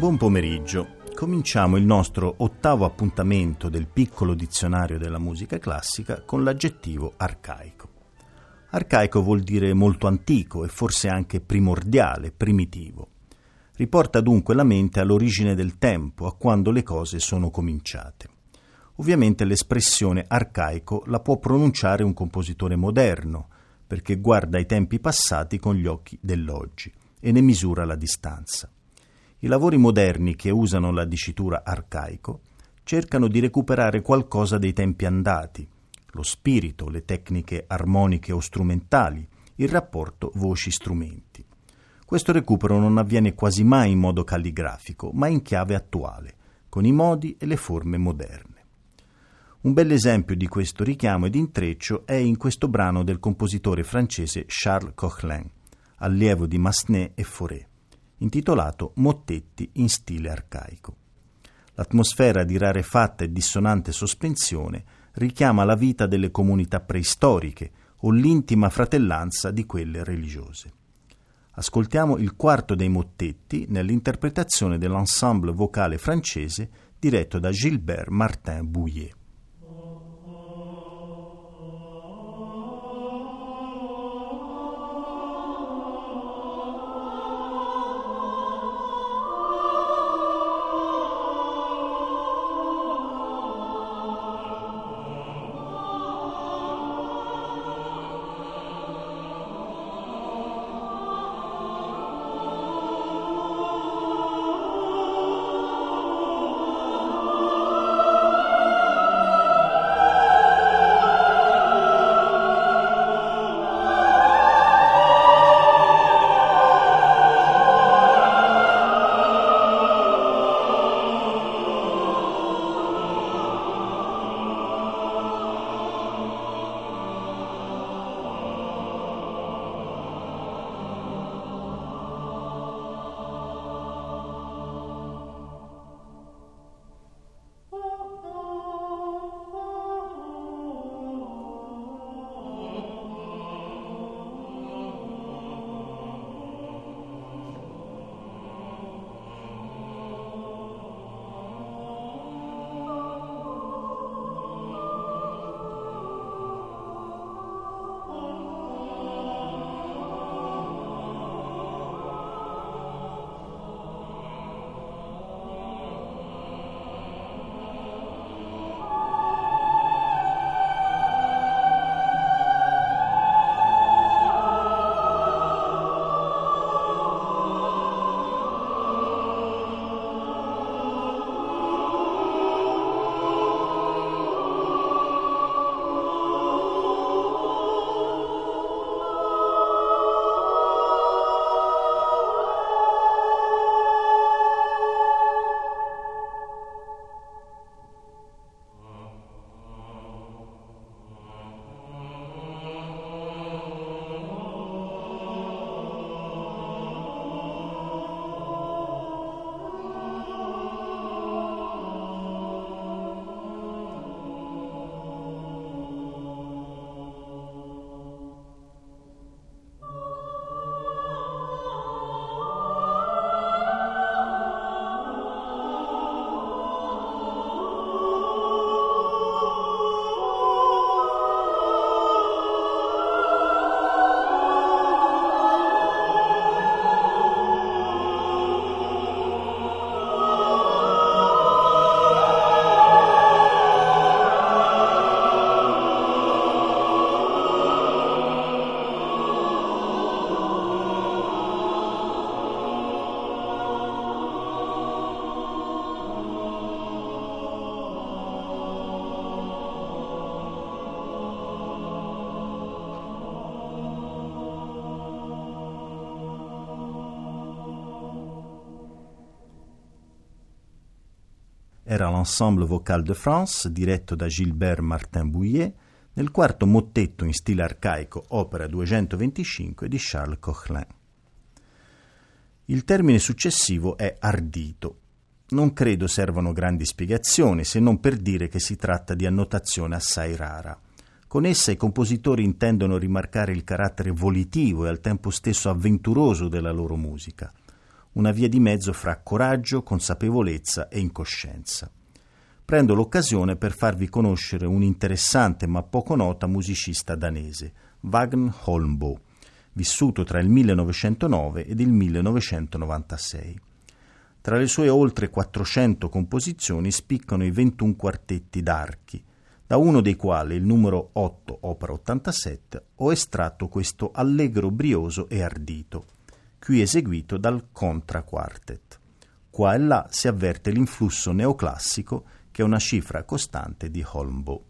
Buon pomeriggio. Cominciamo il nostro ottavo appuntamento del piccolo dizionario della musica classica con l'aggettivo arcaico. Arcaico vuol dire molto antico e forse anche primordiale, primitivo. Riporta dunque la mente all'origine del tempo, a quando le cose sono cominciate. Ovviamente l'espressione arcaico la può pronunciare un compositore moderno, perché guarda ai tempi passati con gli occhi dell'oggi e ne misura la distanza. I lavori moderni che usano la dicitura arcaico cercano di recuperare qualcosa dei tempi andati, lo spirito, le tecniche armoniche o strumentali, il rapporto voci-strumenti. Questo recupero non avviene quasi mai in modo calligrafico, ma in chiave attuale, con i modi e le forme moderne. Un bel esempio di questo richiamo ed intreccio è in questo brano del compositore francese Charles Coquelin, allievo di Massenet e Fauré intitolato Mottetti in stile arcaico. L'atmosfera di rarefatta e dissonante sospensione richiama la vita delle comunità preistoriche o l'intima fratellanza di quelle religiose. Ascoltiamo il quarto dei mottetti nell'interpretazione dell'ensemble vocale francese diretto da Gilbert Martin Bouillet. Era l'Ensemble Vocal de France, diretto da Gilbert Martin Bouillet, nel quarto mottetto in stile arcaico, opera 225 di Charles Coquelin. Il termine successivo è ardito. Non credo servano grandi spiegazioni, se non per dire che si tratta di annotazione assai rara. Con essa i compositori intendono rimarcare il carattere volitivo e al tempo stesso avventuroso della loro musica, una via di mezzo fra coraggio, consapevolezza e incoscienza. Prendo l'occasione per farvi conoscere un interessante ma poco nota musicista danese, Wagner Holmboe, vissuto tra il 1909 ed il 1996. Tra le sue oltre 400 composizioni spiccano i 21 quartetti d'archi, da uno dei quali, il numero 8, opera 87, ho estratto questo allegro brioso e ardito, qui eseguito dal Contra Quartet. Qua e là si avverte l'influsso neoclassico che è una cifra costante di Holmboe.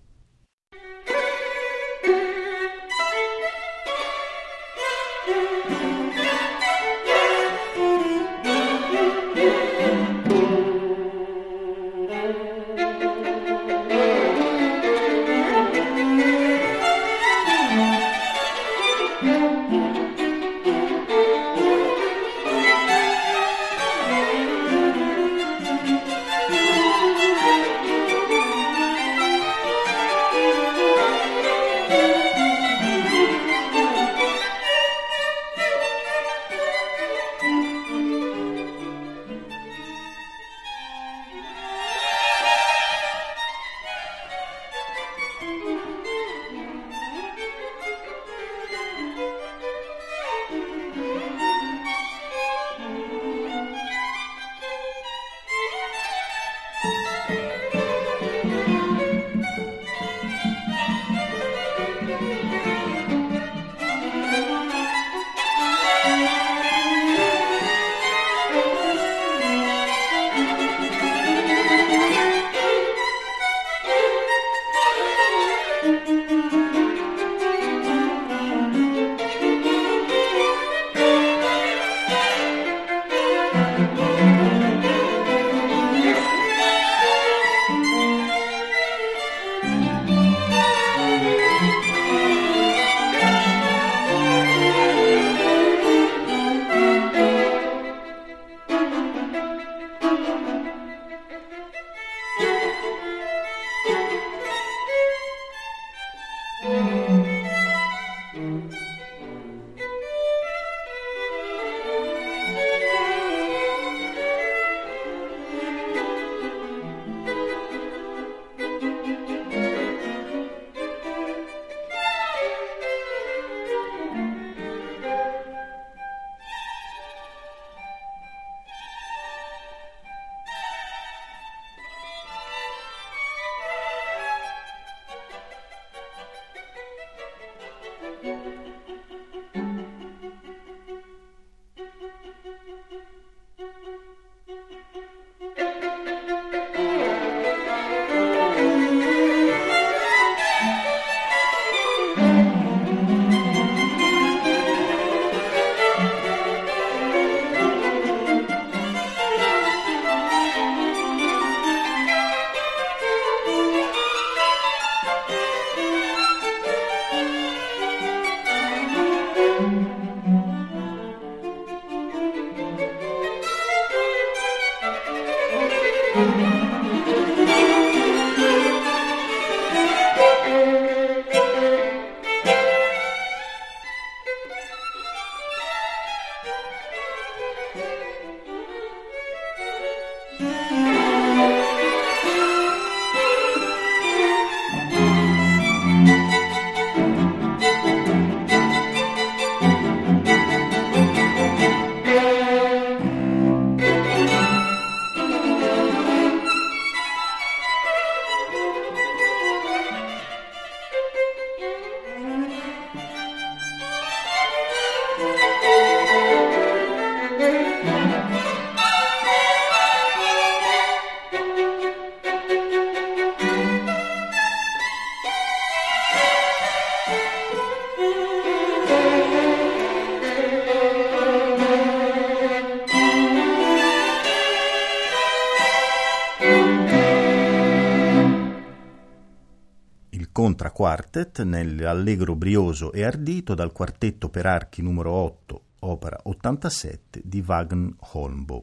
Quartet nell'allegro brioso e ardito dal quartetto per archi numero 8, opera 87 di Wagner Holmboe.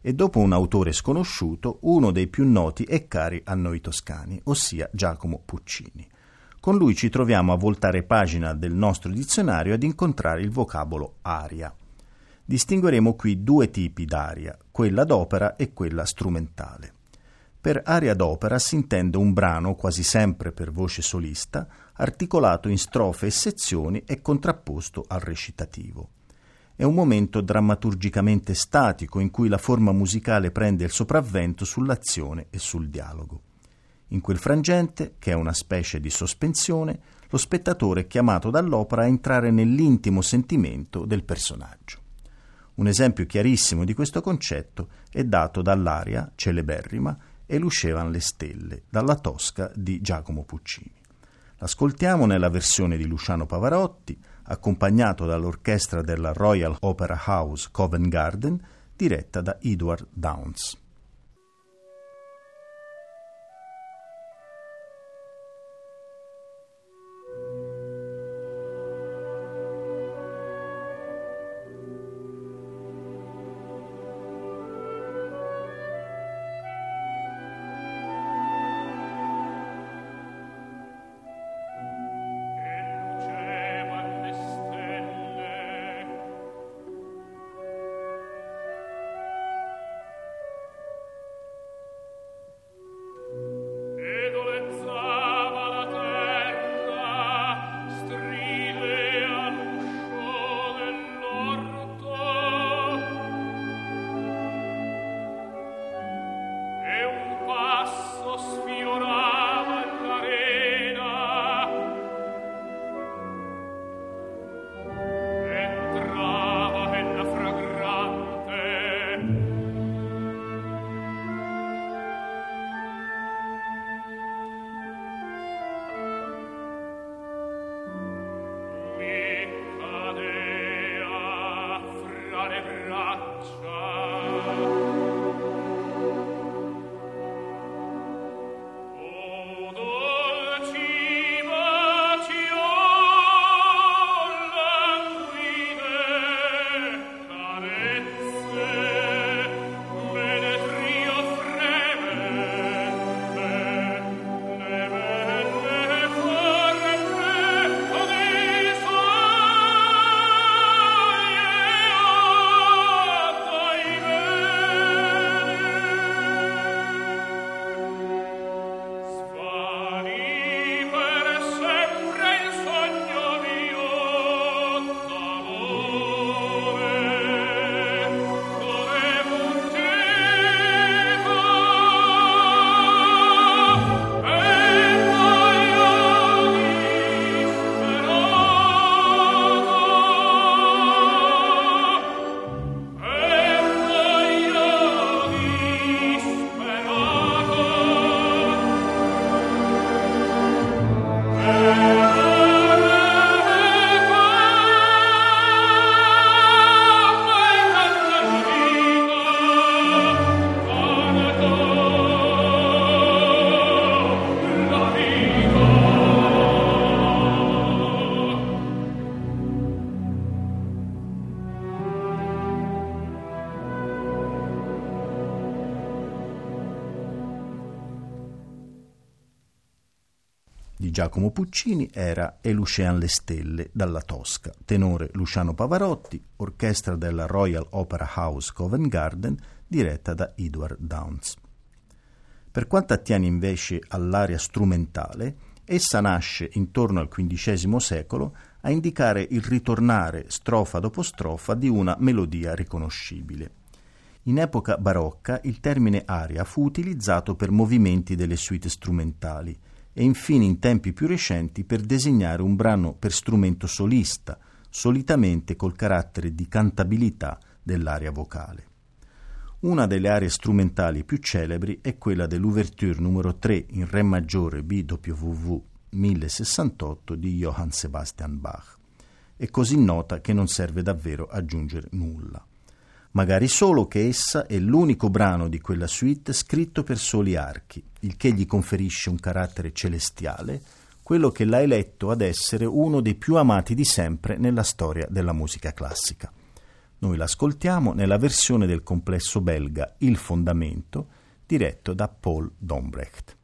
E dopo un autore sconosciuto, uno dei più noti e cari a noi toscani, ossia Giacomo Puccini. Con lui ci troviamo a voltare pagina del nostro dizionario ad incontrare il vocabolo aria. Distingueremo qui due tipi d'aria, quella d'opera e quella strumentale. Per aria d'opera si intende un brano, quasi sempre per voce solista, articolato in strofe e sezioni e contrapposto al recitativo. È un momento drammaturgicamente statico in cui la forma musicale prende il sopravvento sull'azione e sul dialogo. In quel frangente, che è una specie di sospensione, lo spettatore è chiamato dall'opera a entrare nell'intimo sentimento del personaggio. Un esempio chiarissimo di questo concetto è dato dall'aria celeberrima e lucevano le stelle, dalla Tosca di Giacomo Puccini. L'ascoltiamo nella versione di Luciano Pavarotti, accompagnato dall'orchestra della Royal Opera House Covent Garden, diretta da Edward Downs. Giacomo Puccini era E Lucean le stelle dalla Tosca, tenore Luciano Pavarotti, orchestra della Royal Opera House Covent Garden, diretta da Edward Downs. Per quanto attiene invece all'area strumentale, essa nasce intorno al XV secolo a indicare il ritornare strofa dopo strofa di una melodia riconoscibile. In epoca barocca il termine aria fu utilizzato per movimenti delle suite strumentali, e infine in tempi più recenti per designare un brano per strumento solista, solitamente col carattere di cantabilità dell'aria vocale. Una delle aree strumentali più celebri è quella dell'ouverture numero 3 in Re maggiore BWV 1068 di Johann Sebastian Bach. È così nota che non serve davvero aggiungere nulla. Magari solo che essa è l'unico brano di quella suite scritto per soli archi, il che gli conferisce un carattere celestiale, quello che l'ha eletto ad essere uno dei più amati di sempre nella storia della musica classica. Noi l'ascoltiamo nella versione del complesso belga Il Fondamento, diretto da Paul Dombrecht.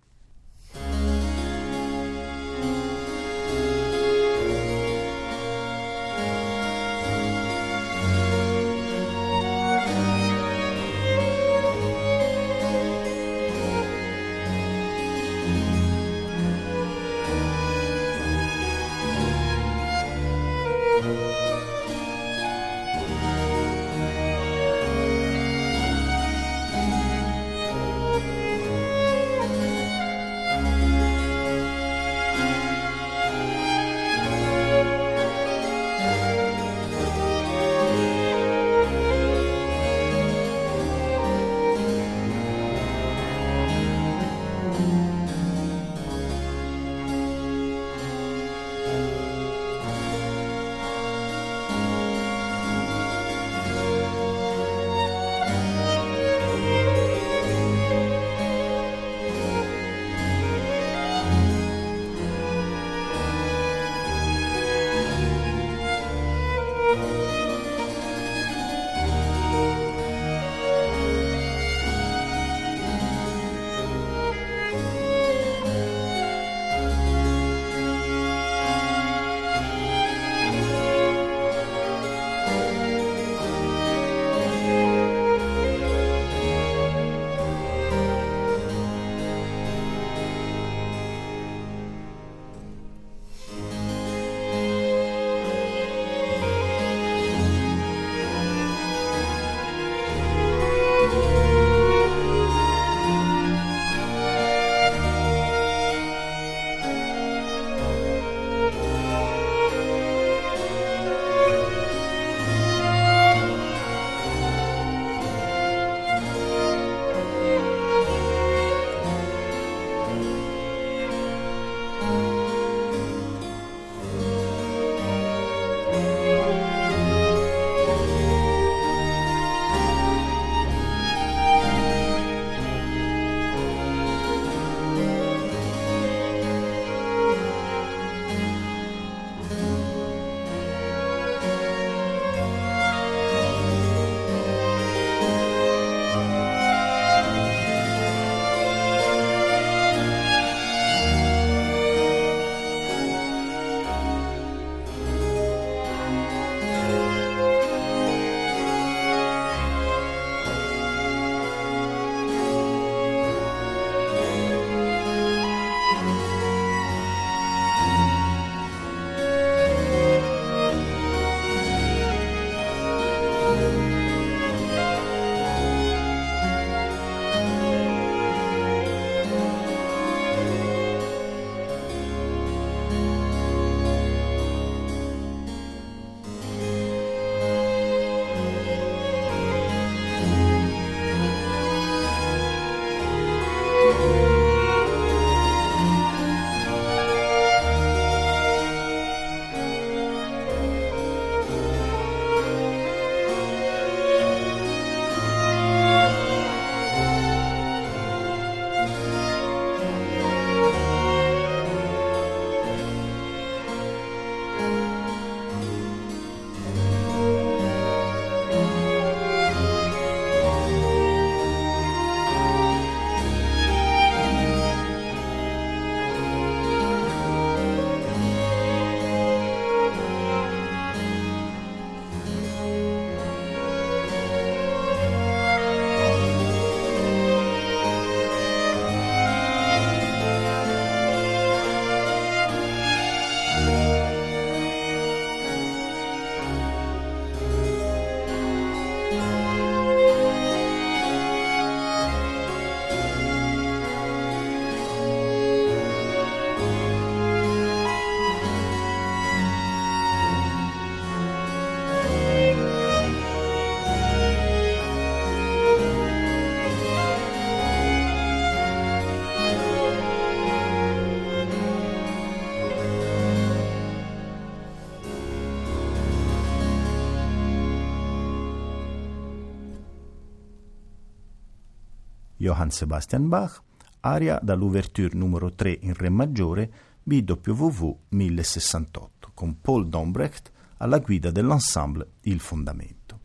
Johann Sebastian Bach, aria dall'ouverture numero 3 in Re maggiore BWV 1068, con Paul Dombrecht alla guida dell'ensemble Il Fondamento.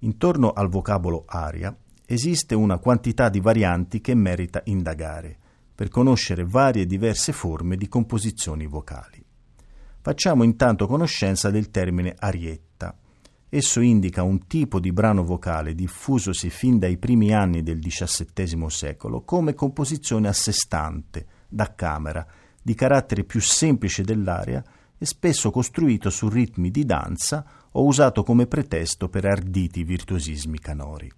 Intorno al vocabolo aria esiste una quantità di varianti che merita indagare per conoscere varie diverse forme di composizioni vocali. Facciamo intanto conoscenza del termine arietta. Esso indica un tipo di brano vocale diffusosi fin dai primi anni del XVII secolo come composizione a sé stante, da camera, di carattere più semplice dell'aria e spesso costruito su ritmi di danza o usato come pretesto per arditi virtuosismi canori.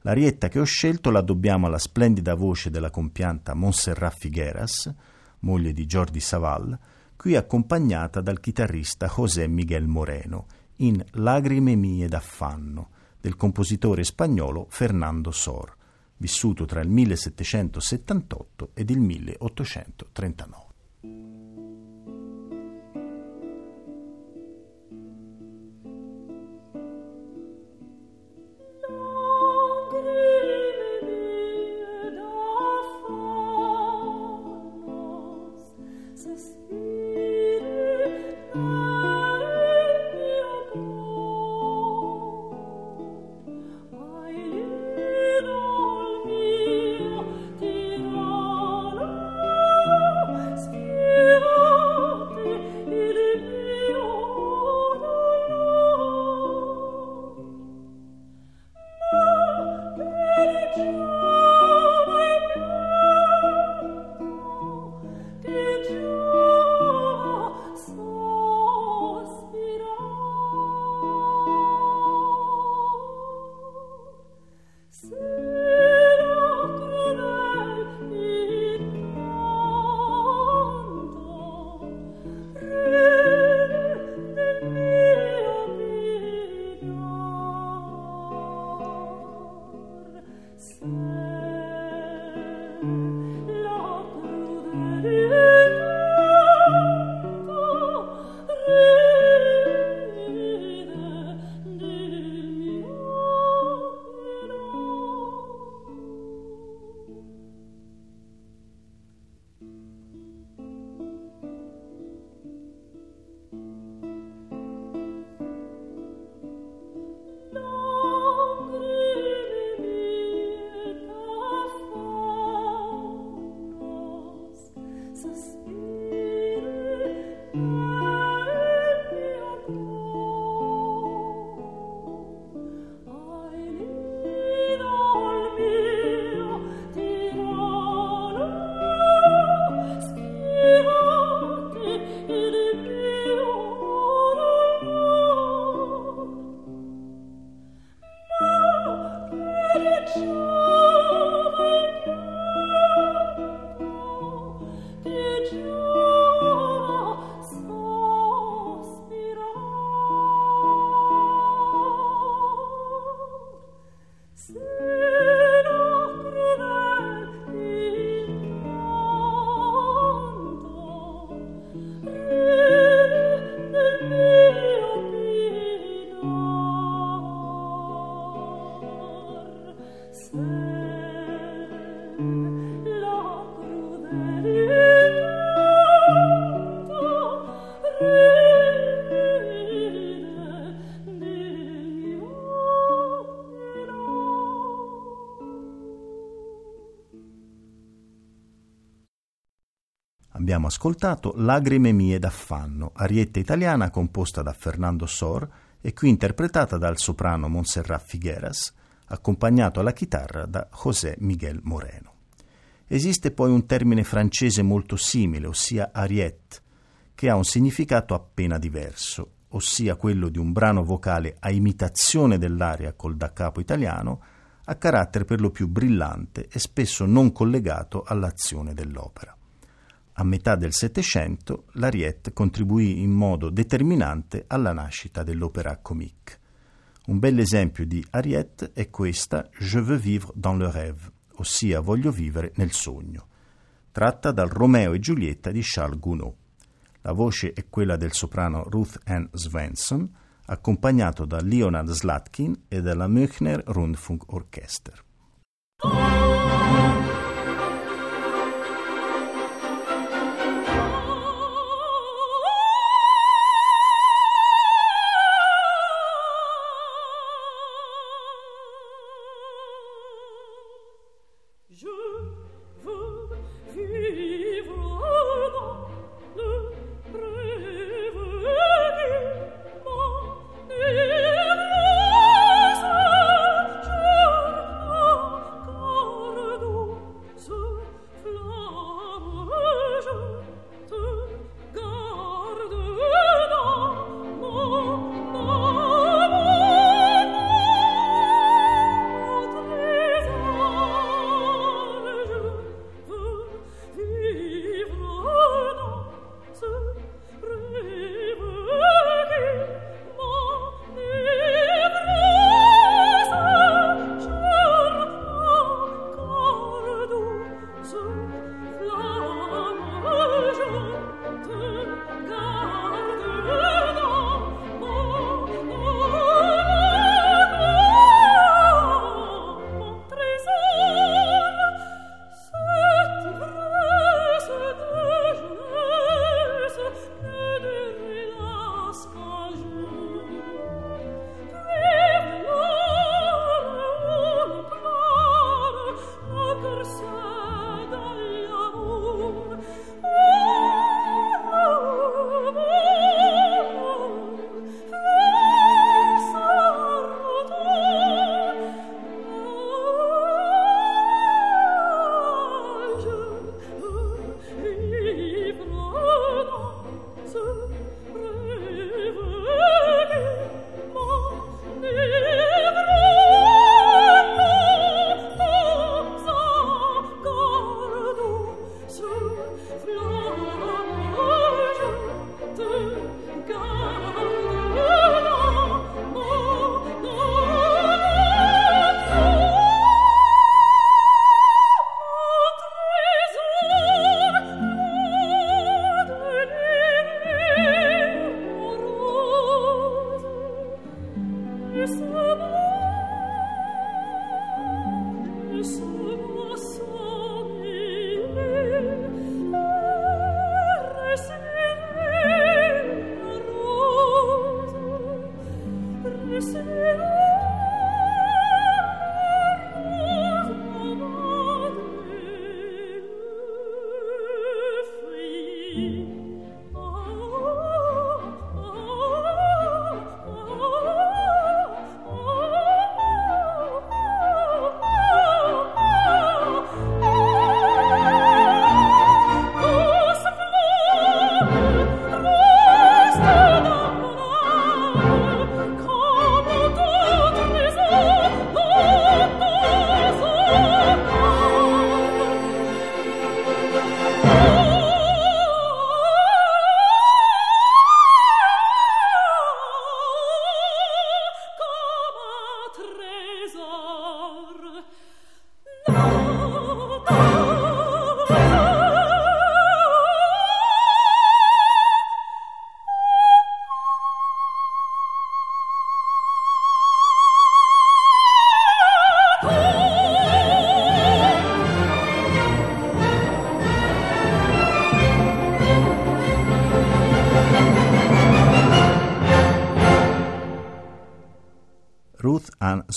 L'arietta che ho scelto la dobbiamo alla splendida voce della compianta Montserrat Figueras, moglie di Jordi Savall, qui accompagnata dal chitarrista José Miguel Moreno in Lagrime mie d'affanno del compositore spagnolo Fernando Sor, vissuto tra il 1778 ed il 1839. Abbiamo ascoltato Lagrime mie d'affanno, arietta italiana composta da Fernando Sor e qui interpretata dal soprano Montserrat Figueras, accompagnato alla chitarra da José Miguel Moreno. Esiste poi un termine francese molto simile, ossia ariette, che ha un significato appena diverso, ossia quello di un brano vocale a imitazione dell'aria col da capo italiano, a carattere per lo più brillante e spesso non collegato all'azione dell'opera. A metà del Settecento l'Ariette contribuì in modo determinante alla nascita dell'opera comique. Un bel esempio di Ariette è questa Je veux vivre dans le rêve, ossia Voglio vivere nel sogno, tratta dal Romeo e Giulietta di Charles Gounod. La voce è quella del soprano Ruth Ann Svensson, accompagnato da Leonard Slatkin e dalla Münchner Rundfunk Orchester.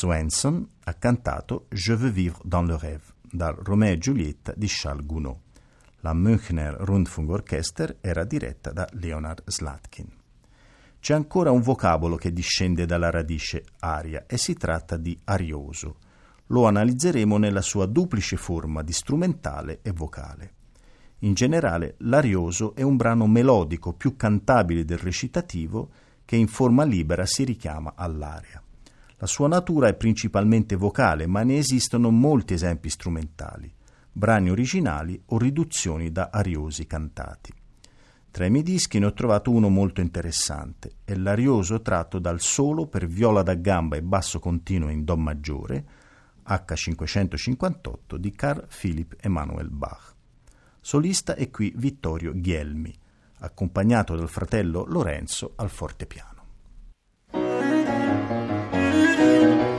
Swenson ha cantato Je veux vivre dans le rêve dal Romeo e Giulietta di Charles Gounod. La Münchner Rundfunkorchester era diretta da Leonard Slatkin. C'è ancora un vocabolo che discende dalla radice aria e si tratta di arioso. Lo analizzeremo nella sua duplice forma di strumentale e vocale. In generale, l'arioso è un brano melodico più cantabile del recitativo che in forma libera si richiama all'aria. La sua natura è principalmente vocale, ma ne esistono molti esempi strumentali, brani originali o riduzioni da ariosi cantati. Tra i miei dischi ne ho trovato uno molto interessante, è l'arioso tratto dal solo per viola da gamba e basso continuo in Do maggiore, H558 di Carl Philipp Emanuel Bach. Solista è qui Vittorio Ghielmi, accompagnato dal fratello Lorenzo al fortepiano. Carl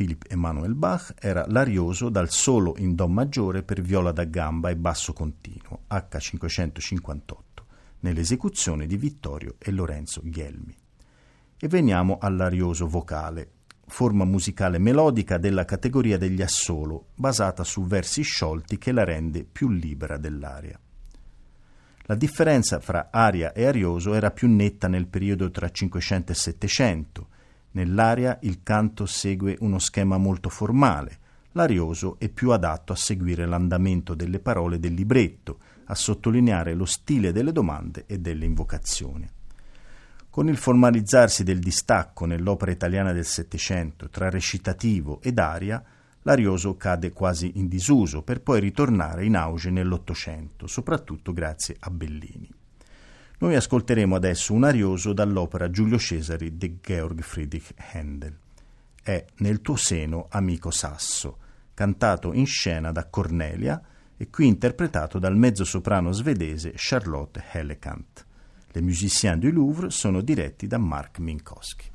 Philipp Emanuel Bach era l'arioso dal solo in Do maggiore per viola da gamba e basso continuo, H558, nell'esecuzione di Vittorio e Lorenzo Ghelmi. E veniamo all'arioso vocale, forma musicale melodica della categoria degli assolo, basata su versi sciolti che la rende più libera dell'aria. La differenza fra aria e arioso era più netta nel periodo tra 500 e 700, Nell'aria il canto segue uno schema molto formale, l'arioso è più adatto a seguire l'andamento delle parole del libretto, a sottolineare lo stile delle domande e delle invocazioni. Con il formalizzarsi del distacco nell'opera italiana del Settecento tra recitativo ed aria, l'arioso cade quasi in disuso per poi ritornare in auge nell'Ottocento, soprattutto grazie a Bellini. Noi ascolteremo adesso un arioso dall'opera Giulio Cesari di Georg Friedrich Händel. È Nel tuo seno, amico sasso, cantato in scena da Cornelia e qui interpretato dal mezzosoprano svedese Charlotte Hellekant. Les musiciens du Louvre sono diretti da Mark Minkowski.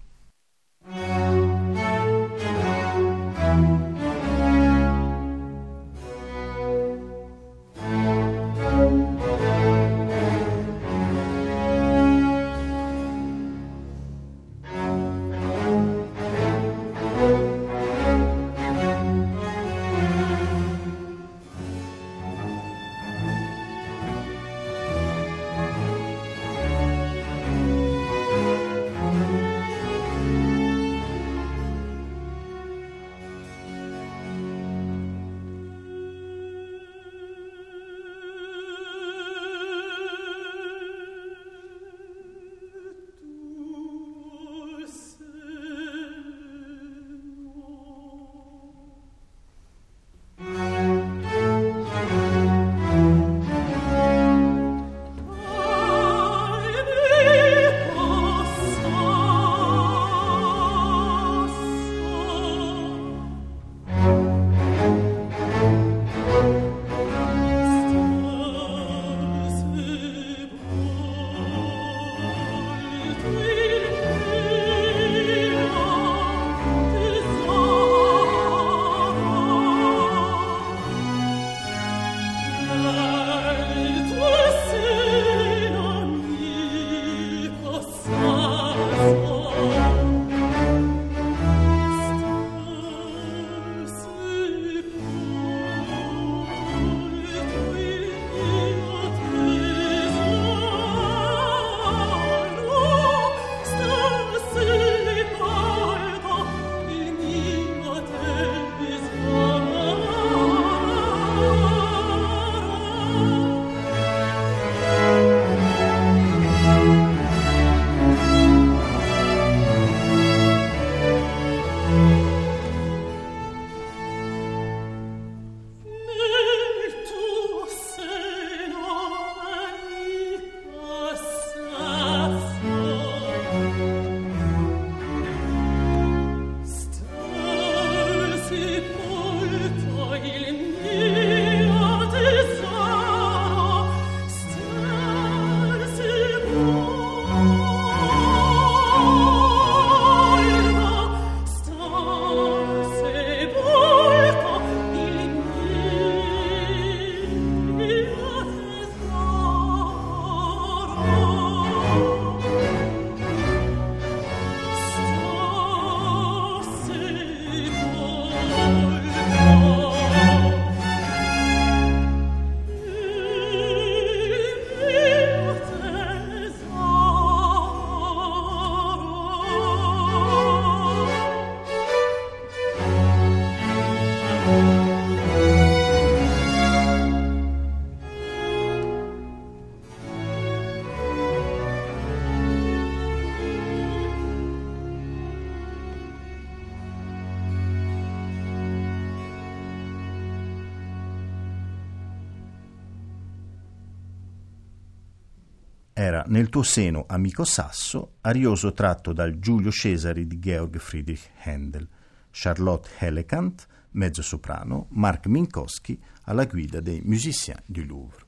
Nel tuo seno, amico sasso, arioso tratto dal Giulio Cesari di Georg Friedrich Händel, Charlotte Hellekant, mezzo soprano, Mark Minkowski alla guida dei Musiciens du Louvre.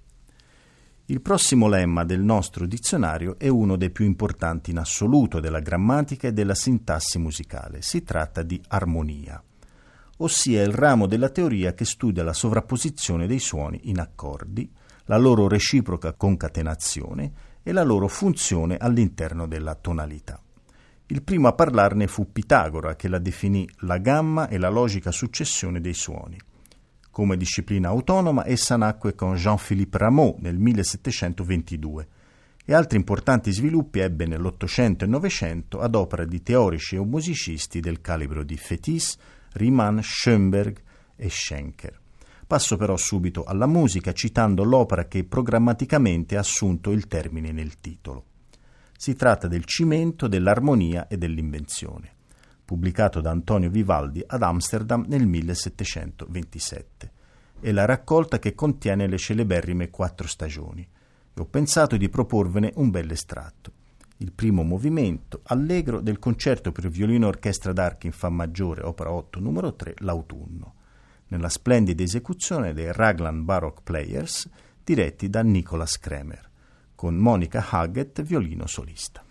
Il prossimo lemma del nostro dizionario è uno dei più importanti in assoluto della grammatica e della sintassi musicale. Si tratta di armonia, ossia il ramo della teoria che studia la sovrapposizione dei suoni in accordi, la loro reciproca concatenazione e la loro funzione all'interno della tonalità. Il primo a parlarne fu Pitagora, che la definì la gamma e la logica successione dei suoni. Come disciplina autonoma, essa nacque con Jean-Philippe Rameau nel 1722, e altri importanti sviluppi ebbe nell'Ottocento e Novecento ad opera di teorici o musicisti del calibro di Fetis, Riemann, Schoenberg e Schenker. Passo però subito alla musica citando l'opera che programmaticamente ha assunto il termine nel titolo. Si tratta del cimento dell'armonia e dell'invenzione, pubblicato da Antonio Vivaldi ad Amsterdam nel 1727. È la raccolta che contiene le celeberrime quattro stagioni e ho pensato di proporvene un bel estratto. Il primo movimento, allegro, del concerto per violino orchestra d'archi in Fa maggiore, opera 8, numero 3, l'autunno, nella splendida esecuzione dei Raglan Baroque Players, diretti da Nicholas Kremer, con Monica Haggett, violino solista.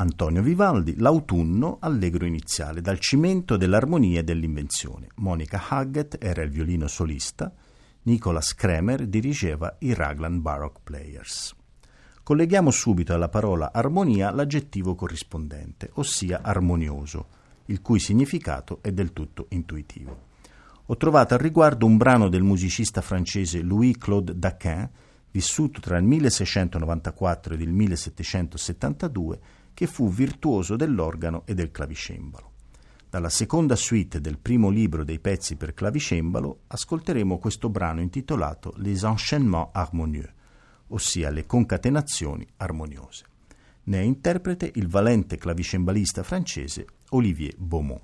Antonio Vivaldi, L'autunno, allegro iniziale, dal cimento dell'armonia e dell'invenzione. Monica Haggett era il violino solista, Nicholas Kremer dirigeva i Raglan Baroque Players. Colleghiamo subito alla parola armonia l'aggettivo corrispondente, ossia armonioso, il cui significato è del tutto intuitivo. Ho trovato al riguardo un brano del musicista francese Louis-Claude Daquin, vissuto tra il 1694 ed il 1772, che fu virtuoso dell'organo e del clavicembalo. Dalla seconda suite del primo libro dei pezzi per clavicembalo ascolteremo questo brano intitolato Les enchaînements harmonieux, ossia le concatenazioni armoniose. Ne è interprete il valente clavicembalista francese Olivier Beaumont.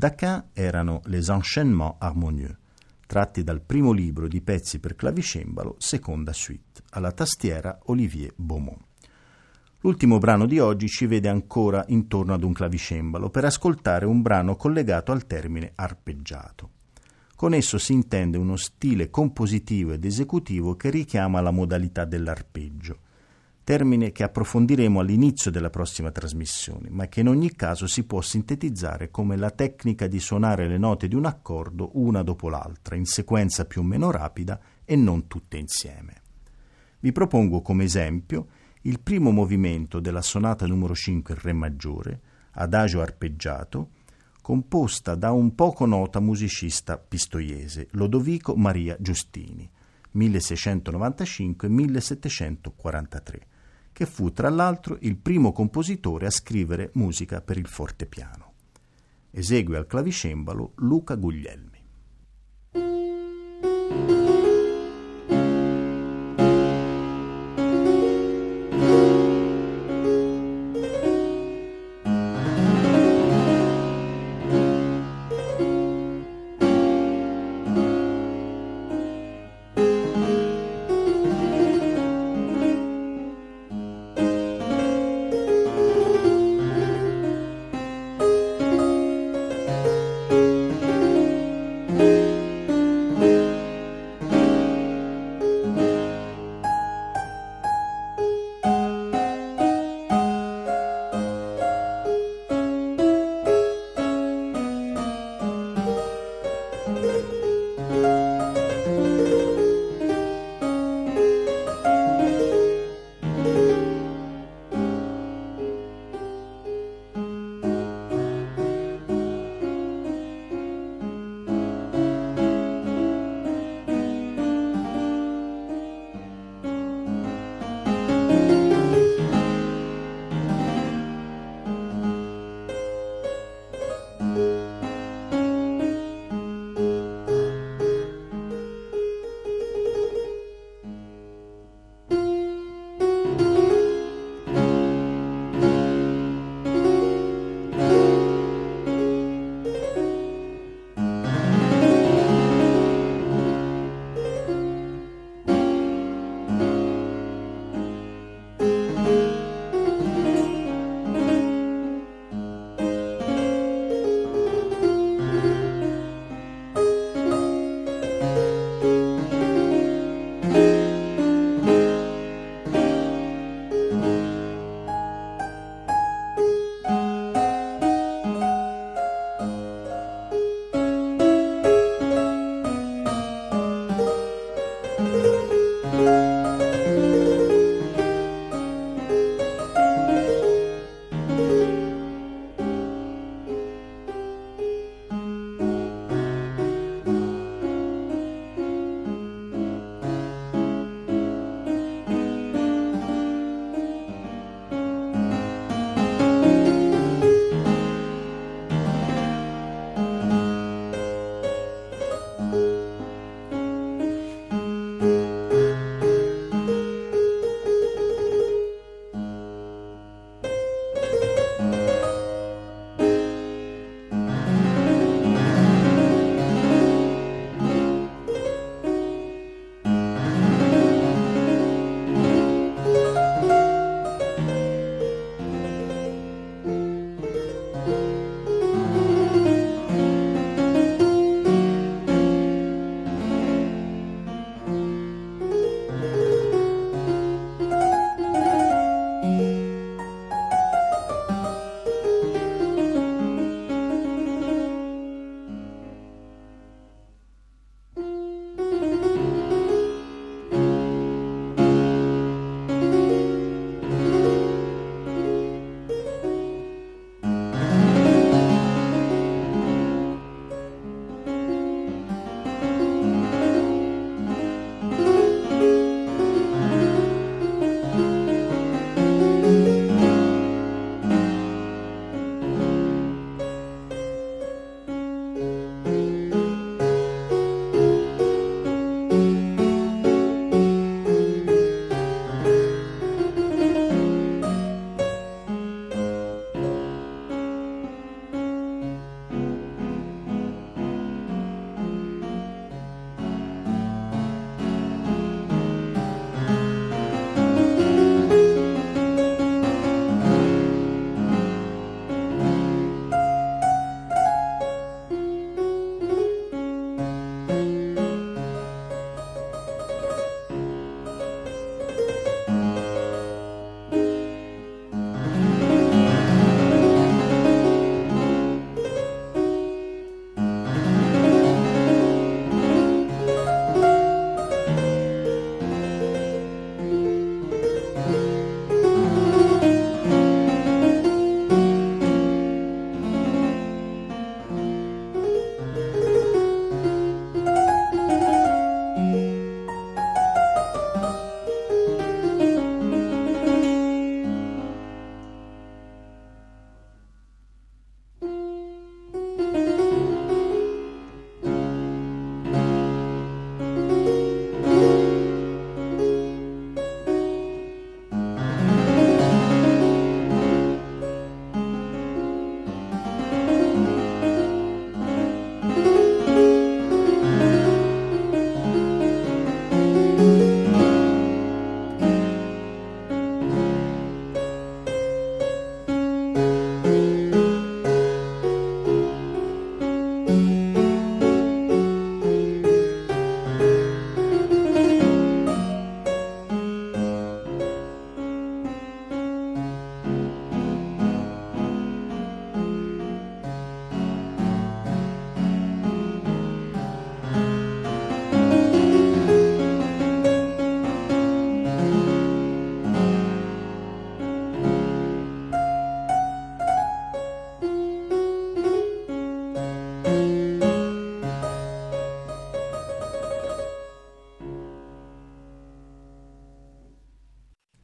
Daquin erano Les Enchaînements harmonieux, tratti dal primo libro di pezzi per clavicembalo, seconda suite, alla tastiera Olivier Beaumont. L'ultimo brano di oggi ci vede ancora intorno ad un clavicembalo per ascoltare un brano collegato al termine arpeggiato. Con esso si intende uno stile compositivo ed esecutivo che richiama la modalità dell'arpeggio, termine che approfondiremo all'inizio della prossima trasmissione, ma che in ogni caso si può sintetizzare come la tecnica di suonare le note di un accordo una dopo l'altra, in sequenza più o meno rapida e non tutte insieme. Vi propongo come esempio il primo movimento della sonata numero 5 in Re maggiore, adagio arpeggiato, composta da un poco nota musicista pistoiese, Lodovico Maria Giustini, 1695-1743, che fu tra l'altro il primo compositore a scrivere musica per il fortepiano. Esegue al clavicembalo Luca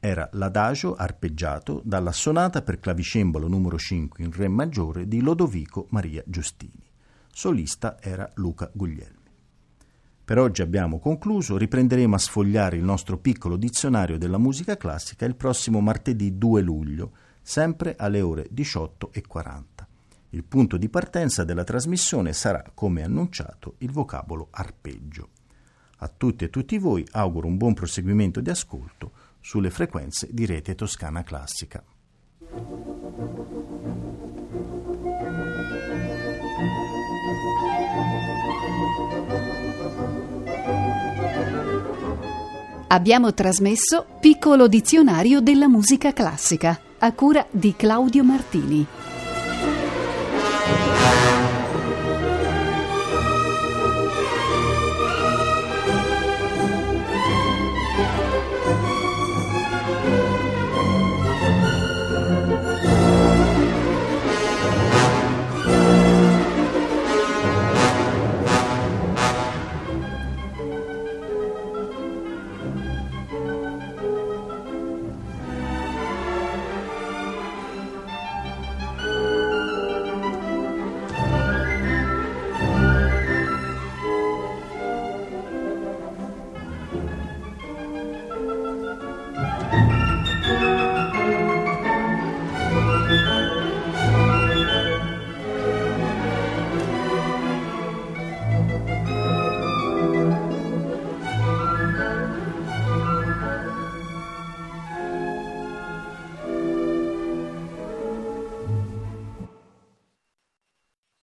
Guglielmi. l'adagio arpeggiato dalla sonata per clavicembalo numero 5 in Re maggiore di Lodovico Maria Giustini. Solista era Luca Guglielmi. Per oggi abbiamo concluso, riprenderemo a sfogliare il nostro piccolo dizionario della musica classica il prossimo martedì 2 luglio, sempre alle ore 18.40. Il punto di partenza della trasmissione sarà, come annunciato, il vocabolo arpeggio. A tutti e tutti voi auguro un buon proseguimento di ascolto sulle frequenze di Rete Toscana Classica. Abbiamo trasmesso Piccolo dizionario della musica classica a cura di Claudio Martini.